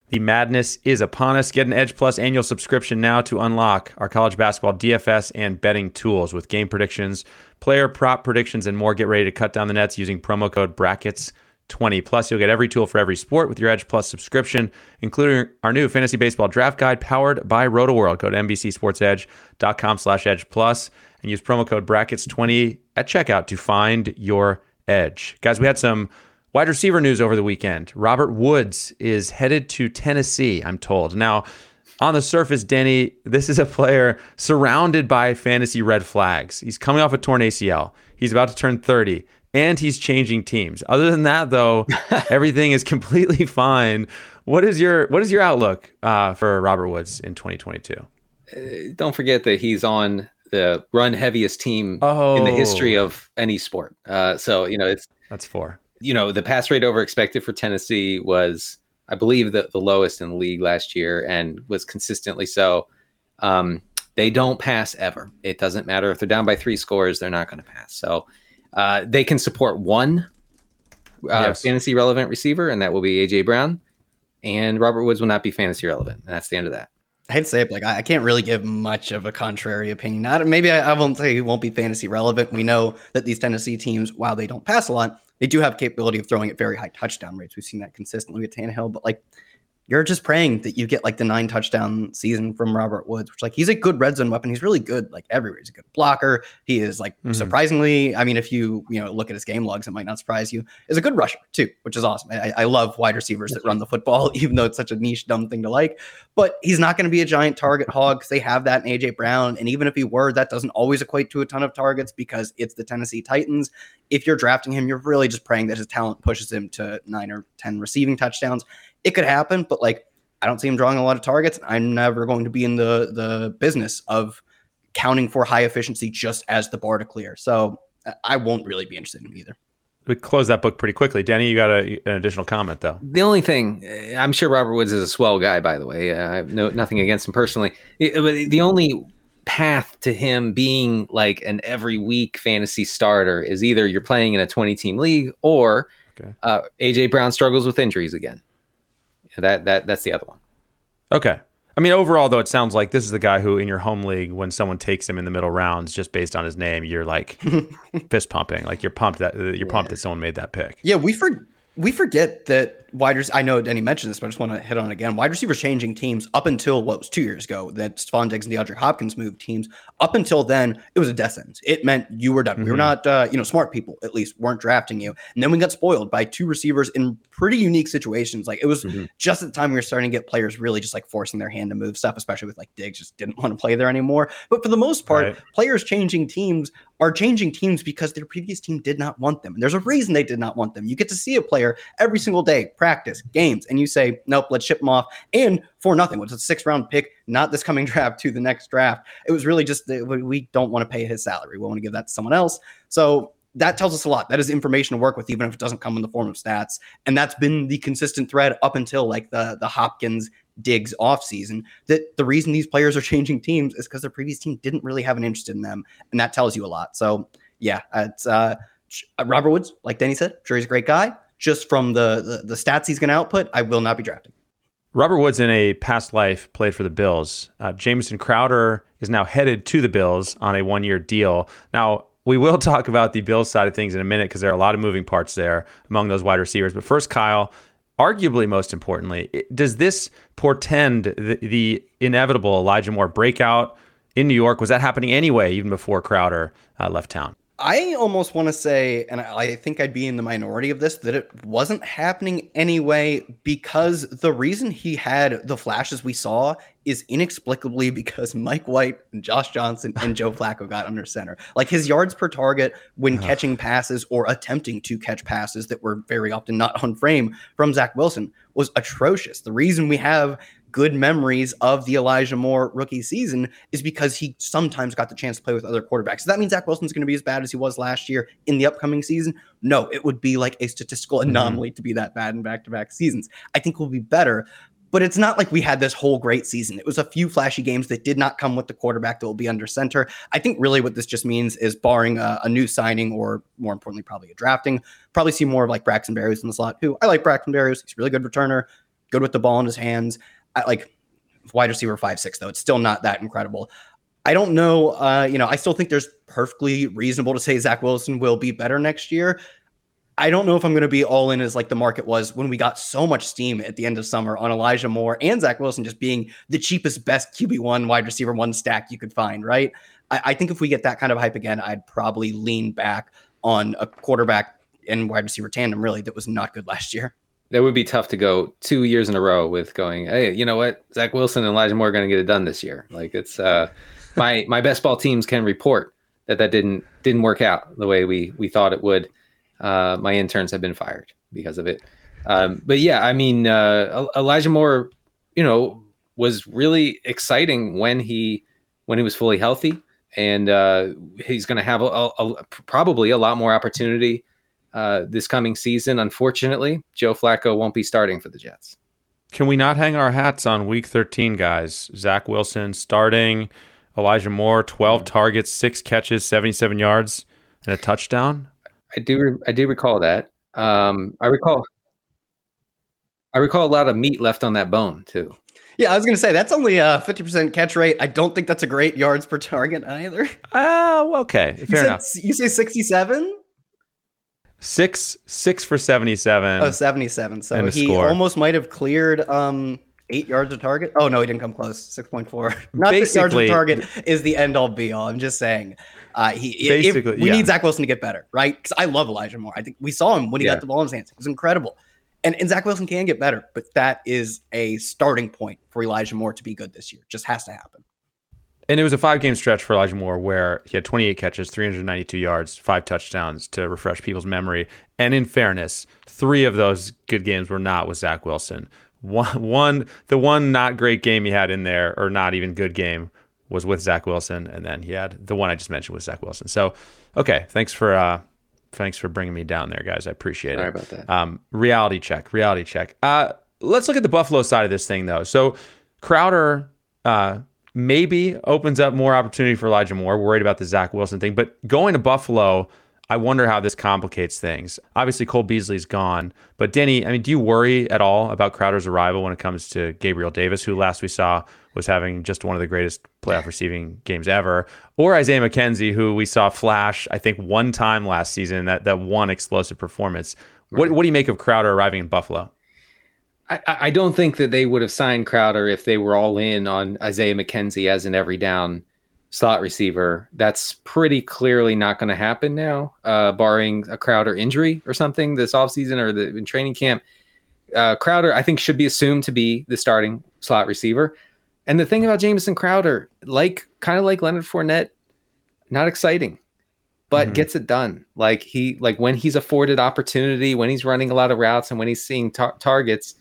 [SPEAKER 1] The madness is upon us. Get an Edge Plus annual subscription now to unlock our college basketball DFS and betting tools with game predictions, player prop predictions, and more. Get ready to cut down the nets using promo code brackets20. Plus, you'll get every tool for every sport with your Edge Plus subscription, including our new fantasy baseball draft guide powered by RotoWorld. Go to NBCSportsEdge.com slash Edge Plus and use promo code brackets20 at checkout to find your edge. Guys, we had some wide receiver news over the weekend. Robert Woods is headed to Tennessee, I'm told. Now, on the surface, Denny, this is a player surrounded by fantasy red flags. He's coming off a torn ACL. He's about to turn 30 and he's changing teams. Other than that, though, everything is completely fine. What is your what is your outlook uh, for Robert Woods in 2022?
[SPEAKER 2] Uh, don't forget that he's on the run heaviest team
[SPEAKER 1] Oh,
[SPEAKER 2] in the history of any sport. Uh, so you know it's
[SPEAKER 1] that's four.
[SPEAKER 2] You know the pass rate over expected for Tennessee was I believe the, the lowest in the league last year and was consistently so. Um, they don't pass ever. It doesn't matter if they're down by three scores; they're not going to pass. So uh, they can support one uh,
[SPEAKER 1] Yes.
[SPEAKER 2] fantasy relevant receiver, and that will be AJ Brown. And Robert Woods will not be fantasy relevant, and that's the end of that.
[SPEAKER 3] I hate to say like I, I can't really give much of a contrary opinion. Not maybe I, I won't say he won't be fantasy relevant. We know that these Tennessee teams, while they don't pass a lot, they do have capability of throwing at very high touchdown rates. We've seen that consistently with Tannehill, but like you're just praying that you get like the nine touchdown season from Robert Woods, which like he's a good red zone weapon. He's really good like everywhere. He's a good blocker. He is like
[SPEAKER 1] Mhm.
[SPEAKER 3] surprisingly, I mean, if you you know look at his game logs, it might not surprise you. Is a good rusher too, which is awesome. I, I love wide receivers that run the football, even though it's such a niche, dumb thing to like. But he's not going to be a giant target hog because they have that in AJ Brown. And even if he were, that doesn't always equate to a ton of targets because it's the Tennessee Titans. If you're drafting him, you're really just praying that his talent pushes him to nine or 10 receiving touchdowns. It could happen, but like, I don't see him drawing a lot of targets. I'm never going to be in the the business of counting for high efficiency just as the bar to clear. So I- I won't really be interested in him either.
[SPEAKER 1] We close that book pretty quickly. Denny, you got a, an additional comment though.
[SPEAKER 2] The only thing, uh, I'm sure Robert Woods is a swell guy, by the way. Uh, I have no nothing against him personally. It- but the only path to him being like an every week fantasy starter is either you're playing in a 20 team league or
[SPEAKER 1] Okay.
[SPEAKER 2] uh, AJ Brown struggles with injuries again. That that that's the other one.
[SPEAKER 1] Okay. I mean, overall, though, it sounds like this is the guy who, in your home league, when someone takes him in the middle rounds, just based on his name, you're like fist pumping, like you're pumped that you're pumped that someone made that pick.
[SPEAKER 3] Yeah, we for we forget that wide rec- I know Denny mentioned this, but I just want to hit on it again. Wide receivers changing teams up until what was two years ago that Stefon Diggs and DeAndre Hopkins moved teams. Up until then, it was a death sentence. It meant you were done. We were
[SPEAKER 1] Mhm.
[SPEAKER 3] not, uh, you know, smart people at least weren't drafting you. And then we got spoiled by two receivers in pretty unique situations. Like it was
[SPEAKER 2] Mhm.
[SPEAKER 3] just at the time we were starting to get players really just like forcing their hand to move stuff, especially with like Diggs just didn't want to play there anymore. But for the most part,
[SPEAKER 1] Right.
[SPEAKER 3] players changing teams are changing teams because their previous team did not want them. And there's a reason they did not want them. You get to see a player every single day, practice, games, and you say, nope, let's ship them off. And for nothing, which is a six round pick, not this coming draft to the next draft. It was really just that we- don't want to pay his salary. We want to give that to someone else. So that tells us a lot. That is information to work with, even if it doesn't come in the form of stats. And that's been the consistent thread up until like the the Hopkins Diggs offseason. That the reason these players are changing teams is because their previous team didn't really have an interest in them, and that tells you a lot. So yeah, it's uh, uh, Robert Woods, like Denny said, sure he's a great guy. Just from the the, the stats he's going to output, I will not be drafting.
[SPEAKER 1] Robert Woods, in a past life, played for the Bills. Uh, Jamison Crowder is now headed to the Bills on a one year deal. Now, we will talk about the Bills side of things in a minute because there are a lot of moving parts there among those wide receivers. But first, Kyle, arguably most importantly, does this portend the, the inevitable Elijah Moore breakout in New York? Was that happening anyway, even before Crowder uh, left town?
[SPEAKER 3] I almost want to say, and I think I'd be in the minority of this, that it wasn't happening anyway because the reason he had the flashes we saw is inexplicably because Mike White and Josh Johnson and Joe Flacco got under center. Like his yards per target when catching passes or attempting to catch passes that were very often not on frame from Zach Wilson was atrocious. The reason we have good memories of the Elijah Moore rookie season is because he sometimes got the chance to play with other quarterbacks. Does that mean Zach Wilson's going to be as bad as he was last year in the upcoming season? No, it would be like a statistical mm-hmm. anomaly to be that bad in back to back seasons. I think we'll be better. But it's not like we had this whole great season. It was a few flashy games that did not come with the quarterback that will be under center. I think really what this just means is barring a, a new signing or more importantly, probably a drafting, probably see more of like Braxton Berrios in the slot, who I like Braxton Berrios. He's a really good returner, good with the ball in his hands. Like wide receiver five six though. It's still not that incredible. I don't know. Uh, you know, I still think there's perfectly reasonable to say Zach Wilson will be better next year. I don't know if I'm going to be all in as like the market was when we got so much steam at the end of summer on Elijah Moore and Zach Wilson just being the cheapest, best QB1 wide receiver one stack you could find, right? I, I think if we get that kind of hype again, I'd probably lean back on a quarterback and wide receiver tandem, really, that was not good last year.
[SPEAKER 2] That would be tough to go two years in a row with going, hey, you know what? Zach Wilson and Elijah Moore are going to get it done this year. Like it's uh, my my best ball teams can report that that didn't didn't work out the way we we thought it would. Uh, my interns have been fired because of it. Um, but yeah, I mean, uh, Elijah Moore, you know, was really exciting when he when he was fully healthy, and uh, he's going to have a, a, a, probably a lot more opportunity uh, this coming season. Unfortunately, Joe Flacco won't be starting for the Jets.
[SPEAKER 1] Can we not hang our hats on week 13, guys? Zach Wilson starting, Elijah Moore, 12 targets, six catches, 77 yards, and a touchdown?
[SPEAKER 2] I do. Re- I do recall that. Um, I recall. I recall a lot of meat left on that bone too.
[SPEAKER 3] Yeah, I was going to say that's only a 50% catch rate. I don't think that's a great yards per target either.
[SPEAKER 1] Oh, okay.
[SPEAKER 3] You
[SPEAKER 1] Fair
[SPEAKER 3] said,
[SPEAKER 1] enough.
[SPEAKER 3] You say 67?
[SPEAKER 1] Six six for 77.
[SPEAKER 3] Oh, 77. So he
[SPEAKER 1] score.
[SPEAKER 3] almost might have cleared um eight yards of target. Oh no, he didn't come close. 6.4. Not that yards of target is the end all be all. I'm just saying. Uh, he if-
[SPEAKER 1] Basically,
[SPEAKER 3] we
[SPEAKER 1] yeah.
[SPEAKER 3] need Zach Wilson to get better, right? Because I love Elijah Moore. I think we saw him when he
[SPEAKER 1] Yeah.
[SPEAKER 3] got the ball in his hands. It was incredible. And, and Zach Wilson can get better, but that is a starting point for Elijah Moore to be good this year. Just has to happen.
[SPEAKER 1] And it was a five game stretch for Elijah Moore where he had 28 catches, 392 yards, five touchdowns to refresh people's memory. And in fairness, three of those good games were not with Zach Wilson. One, one, the one not great game he had in there, or not even good game, was with Zach Wilson, and then he had the one I just mentioned with Zach Wilson. So, okay, thanks for uh, thanks for bringing me down there, guys. I appreciate
[SPEAKER 2] Sorry
[SPEAKER 1] it.
[SPEAKER 2] Sorry about that.
[SPEAKER 1] Um, reality check, reality check. Uh, let's look at the Buffalo side of this thing, though. So Crowder uh, maybe opens up more opportunity for Elijah Moore. Worried about the Zach Wilson thing, but going to Buffalo, I wonder how this complicates things. Obviously, Cole Beasley's gone, but Denny, I mean, do you worry at all about Crowder's arrival when it comes to Gabriel Davis, who last we saw was having just one of the greatest playoff receiving games ever, or Isaiah McKenzie, who we saw flash, I think, one time last season that that one explosive performance. What what do you make of Crowder arriving in Buffalo?
[SPEAKER 2] I, I don't think that they would have signed Crowder if they were all in on Isaiah McKenzie as an every down slot receiver. That's pretty clearly not going to happen now, uh, barring a Crowder injury or something this offseason or the in training camp. Uh, Crowder, I think, should be assumed to be the starting slot receiver. And the thing about Jamison Crowder, like kind of like Leonard Fournette, not exciting, but
[SPEAKER 1] Mhm.
[SPEAKER 2] gets it done. Like he, like when he's afforded opportunity, when he's running a lot of routes, and when he's seeing tar- targets,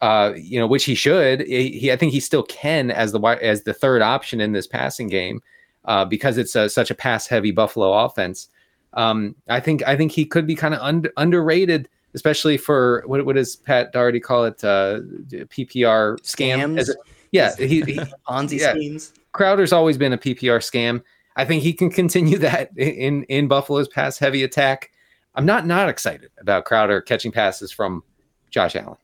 [SPEAKER 2] uh, you know, which he should. He, he- I think he still can as the as the third option in this passing game, uh, because it's a, such a pass heavy Buffalo offense. Um, I think I think he could be kind of un- underrated, especially for what what does Pat Daugherty call it? Uh, PPR scam.
[SPEAKER 3] Scams?
[SPEAKER 2] A- yeah, he, he
[SPEAKER 3] Ponzi
[SPEAKER 2] Yeah.
[SPEAKER 3] schemes.
[SPEAKER 2] Crowder's always been a PPR scam. I think he can continue that in in Buffalo's pass heavy attack. I'm not not excited about Crowder catching passes from Josh Allen.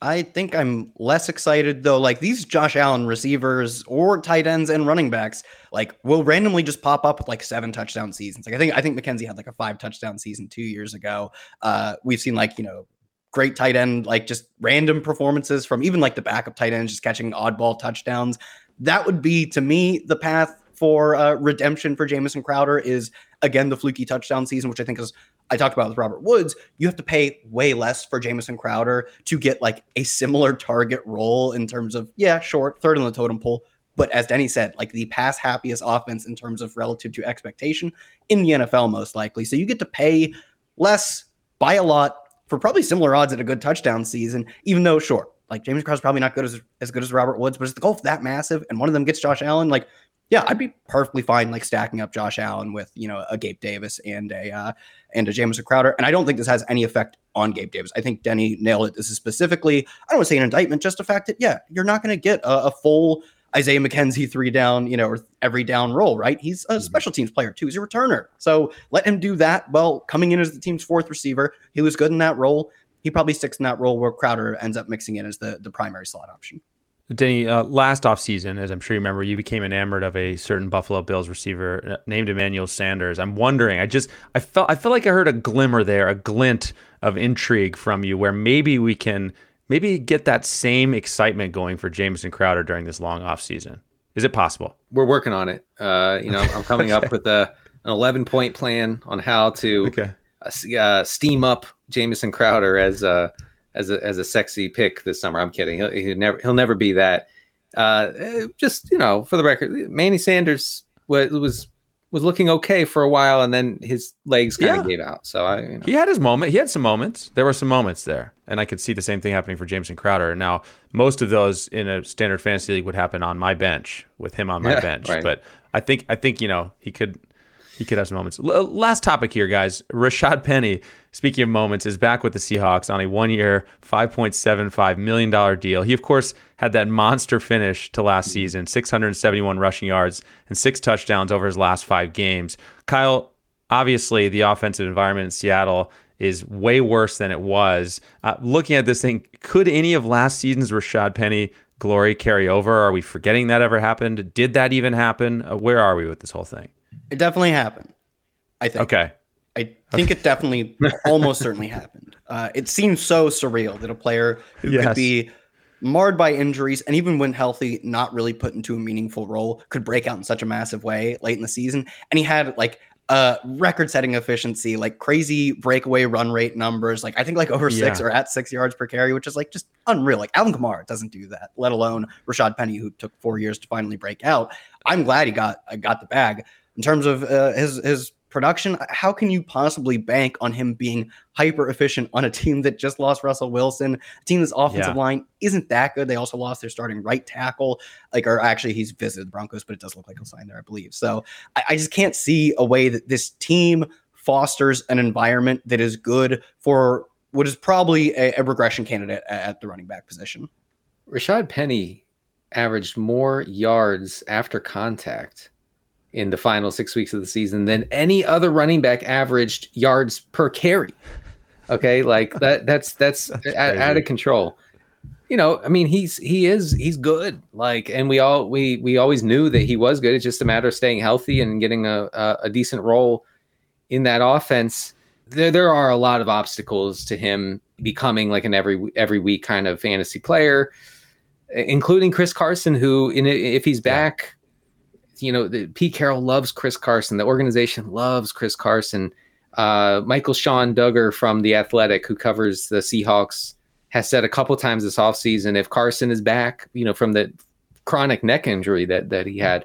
[SPEAKER 3] I think I'm less excited though. Like these Josh Allen receivers or tight ends and running backs, like will randomly just pop up with like seven touchdown seasons. Like I think I think McKenzie had like a five touchdown season two years ago. Uh, we've seen like you know great tight end like just random performances from even like the backup tight ends just catching oddball touchdowns. That would be to me the path for uh, redemption for Jamison Crowder is again the fluky touchdown season, which I think is I talked about with Robert Woods. You have to pay way less for Jamison Crowder to get like a similar target role in terms of yeah, short third on the totem pole. But as Denny said, like the pass happiest offense in terms of relative to expectation in the NFL, most likely. So you get to pay less by a lot for probably similar odds at a good touchdown season, even though sure, like James Crowder's probably not good as as good as Robert Woods, but is the golf that massive and one of them gets Josh Allen, like yeah, I'd be perfectly fine like stacking up Josh Allen with you know a Gabe Davis and a uh, and a Jamison Crowder, and I don't think this has any effect on Gabe Davis. I think Denny nailed it. This is specifically I don't want to say an indictment, just the fact that yeah, you're not going to get a, a full Isaiah McKenzie three down, you know, or every down roll, right? He's a special teams player too. He's a returner, so let him do that. Well, coming in as the team's fourth receiver, he was good in that role. He probably sticks in that role where Crowder ends up mixing in as the the primary slot option.
[SPEAKER 1] Denny, uh, last offseason, as I'm sure you remember, you became enamored of a certain Buffalo Bills receiver uh, named Emmanuel Sanders. I'm wondering, I just, I felt, I felt like I heard a glimmer there, a glint of intrigue from you, where maybe we can, maybe get that same excitement going for Jamison Crowder during this long offseason. Is it possible?
[SPEAKER 2] We're working on it. Uh, you know, I'm coming up with a an 11 point plan on how to
[SPEAKER 1] Okay.
[SPEAKER 2] uh, uh, steam up Jamison Crowder as a as a as a sexy pick this summer. I'm kidding. He'll, he'll never he'll never be that. Uh, just you know, for the record, Manny Sanders was was was looking okay for a while, and then his legs kind
[SPEAKER 1] Yeah.
[SPEAKER 2] of gave out. So I, you know,
[SPEAKER 1] He had his moment. He had some moments. There were some moments there, and I could see the same thing happening for Jamison Crowder. Now, most of those in a standard fantasy league would happen on my bench with him on my
[SPEAKER 2] Yeah,
[SPEAKER 1] bench.
[SPEAKER 2] right.
[SPEAKER 1] But I think I think you know he could he could have some moments. L- last topic here, guys. Rashaad Penny, speaking of moments, is back with the Seahawks on a point seven five million dollar deal. He of course had that monster finish to last season, six hundred seventy-one rushing yards and six touchdowns over his last five games. Kyle, obviously the offensive environment in Seattle is way worse than it was. Uh, looking at this thing, could any of last season's Rashaad Penny glory carry over? Are we forgetting that ever happened? Did that even happen? Uh, where are we with this whole thing?
[SPEAKER 3] It definitely happened. I think.
[SPEAKER 1] Okay.
[SPEAKER 3] I think it definitely, almost certainly happened. Uh, it seems so surreal that a player who
[SPEAKER 1] Yes.
[SPEAKER 3] could be marred by injuries and even when healthy, not really put into a meaningful role, could break out in such a massive way late in the season. And he had like uh record-setting efficiency, like crazy breakaway run rate numbers. Like I think like over six
[SPEAKER 1] Yeah.
[SPEAKER 3] or at six yards per carry, which is like just unreal. Like Alvin Kamara doesn't do that, let alone Rashaad Penny, who took four years to finally break out. I'm glad he got uh, got the bag in terms of uh, his his production. How can you possibly bank on him being hyper efficient on a team that just lost Russell Wilson, a team that's offensive
[SPEAKER 1] Yeah.
[SPEAKER 3] line isn't that good? They also lost their starting right tackle, like or actually he's visited the Broncos, but it does look like he'll sign there, I believe. So I, I just can't see a way that this team fosters an environment that is good for what is probably a, a regression candidate at, at the running back position.
[SPEAKER 2] Rashaad Penny averaged more yards after contact in the final six weeks of the season than any other running back averaged yards per carry. Okay, like that that's that's,
[SPEAKER 1] That's
[SPEAKER 2] out, out of control. You know, I mean, he's he is he's good. Like, and we all we we always knew that he was good. It's just a matter of staying healthy and getting a a, a decent role in that offense. There there are a lot of obstacles to him becoming like an every every week kind of fantasy player including Chris Carson, who, in if he's back, you know, the, Pete Carroll loves Chris Carson. The organization loves Chris Carson. Uh, Michael-Shawn Dugar from The Athletic, who covers the Seahawks, has said a couple times this offseason if Carson is back, you know, from the chronic neck injury that that he had,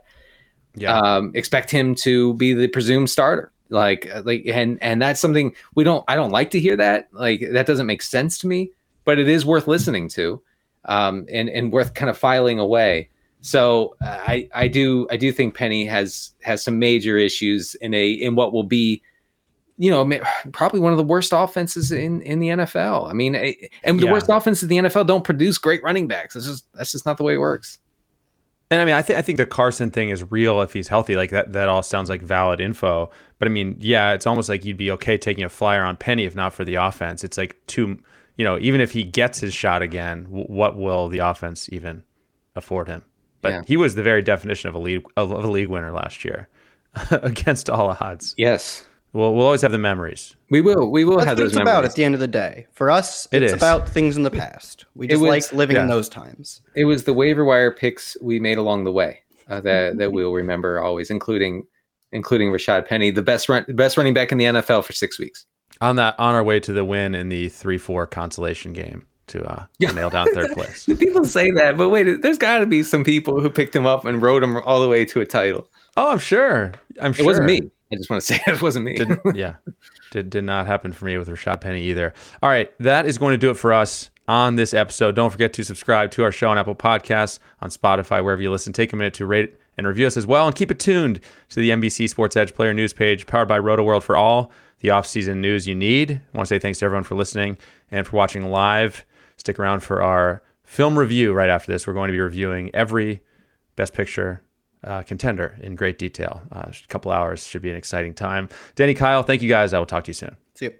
[SPEAKER 1] Yeah.
[SPEAKER 2] um, expect him to be the presumed starter. Like, uh, like, and and that's something we don't. I don't like to hear that. Like, that doesn't make sense to me. But it is worth listening to, um, and and worth kind of filing away. So uh, I I do I do think Penny has has some major issues in a in what will be, you know, probably one of the worst offenses in in the NFL. I mean, eh, and the
[SPEAKER 1] Yeah.
[SPEAKER 2] worst offenses in the NFL don't produce great running backs. It's just that's just not the way it works.
[SPEAKER 1] And I mean, I think I think the Carson thing is real if he's healthy. Like that, that all sounds like valid info. But I mean, yeah, it's almost like you'd be okay taking a flyer on Penny if not for the offense. It's like too, you know, even if he gets his shot again, what will the offense even afford him? But
[SPEAKER 2] Yeah.
[SPEAKER 1] he was the very definition of a league of a league winner last year, against all odds.
[SPEAKER 2] Yes,
[SPEAKER 1] Well, we'll always have the memories.
[SPEAKER 2] we will. We will
[SPEAKER 3] That's
[SPEAKER 2] have
[SPEAKER 3] what
[SPEAKER 2] those
[SPEAKER 3] it's about at the end of the day. For us,
[SPEAKER 1] It
[SPEAKER 3] it's
[SPEAKER 1] is.
[SPEAKER 3] about things in the past. We just
[SPEAKER 2] was-
[SPEAKER 3] like living in those times.
[SPEAKER 2] it was the waiver wire picks we made along the way uh, that that we'll remember always, including including Rashaad Penny, the best run, best running back in the NFL for six weeks.
[SPEAKER 1] On that, on our way to the win in the three-four consolation game to uh,
[SPEAKER 2] Yeah.
[SPEAKER 1] nail down third place.
[SPEAKER 2] People say that, but wait, there's got to be some people who picked him up and rode him all the way to a title.
[SPEAKER 1] Oh, I'm sure. I'm
[SPEAKER 2] It
[SPEAKER 1] sure It
[SPEAKER 2] wasn't me. I just want to say it wasn't me.
[SPEAKER 1] did, yeah, did did not happen for me with Rashaad Penny either. All right, that is going to do it for us on this episode. Don't forget to subscribe to our show on Apple Podcasts, on Spotify, wherever you listen. Take a minute to rate and review us as well, and keep it tuned to the NBC Sports Edge Player News page, powered by Rotoworld for all the off-season news you need. I want to say thanks to everyone for listening and for watching live. Stick around for our film review right after this. We're going to be reviewing every Best Picture uh, contender in great detail. Uh, a couple hours should be an exciting time. Denny, Kyle, thank you guys. I will talk to you soon.
[SPEAKER 3] See you.